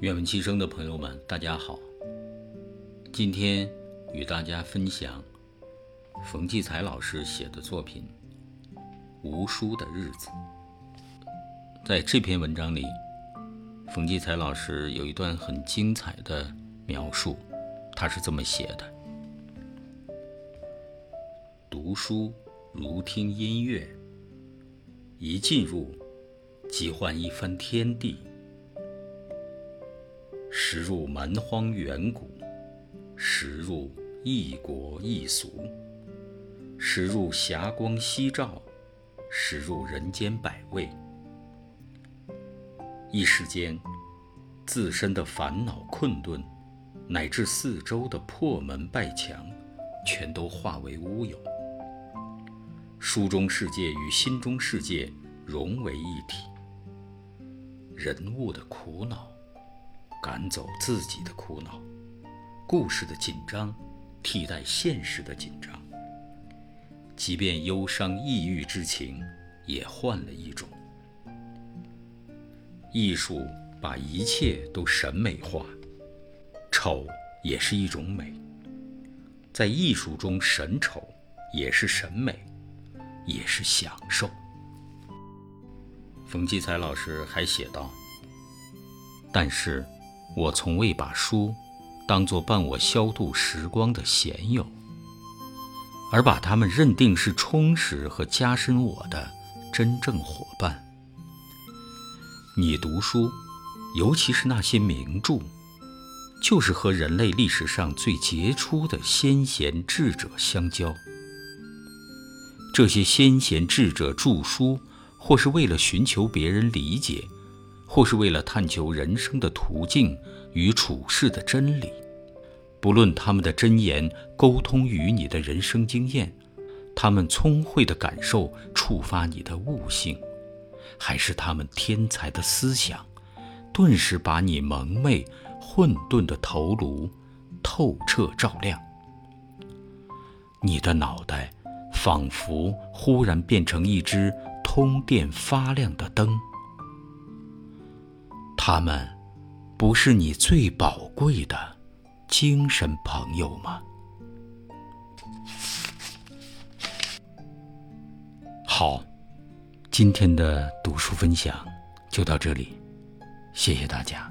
愿闻其声的朋友们，大家好。今天与大家分享冯骥才老师写的作品《无书的日子》。在这篇文章里，冯骥才老师有一段很精彩的描述，他是这么写的：读书如听音乐，一进入即换一番天地。时入蛮荒远古，时入异国异俗，时入霞光夕照，时入人间百味。一时间，自身的烦恼困顿，乃至四周的破门败墙，全都化为乌有。书中世界与心中世界融为一体。人物的苦恼。赶走自己的苦恼，故事的紧张替代现实的紧张，即便忧伤抑郁之情也换了一种。艺术把一切都审美化，丑也是一种美，在艺术中审丑也是审美，也是享受。冯骥才老师还写道：“但是。”我从未把书当作伴我消度时光的闲友，而把它们认定是充实和加深我的真正伙伴。你读书，尤其是那些名著，就是和人类历史上最杰出的先贤智者相交。这些先贤智者著书，或是为了寻求别人理解。或是为了探求人生的途径与处世的真理，不论他们的真言沟通于你的人生经验，他们聪慧的感受触发你的悟性，还是他们天才的思想，顿时把你蒙昧混沌的头颅透彻照亮，你的脑袋仿佛忽然变成一只通电发亮的灯。他们不是你最宝贵的精神朋友吗？好，今天的读书分享就到这里，谢谢大家。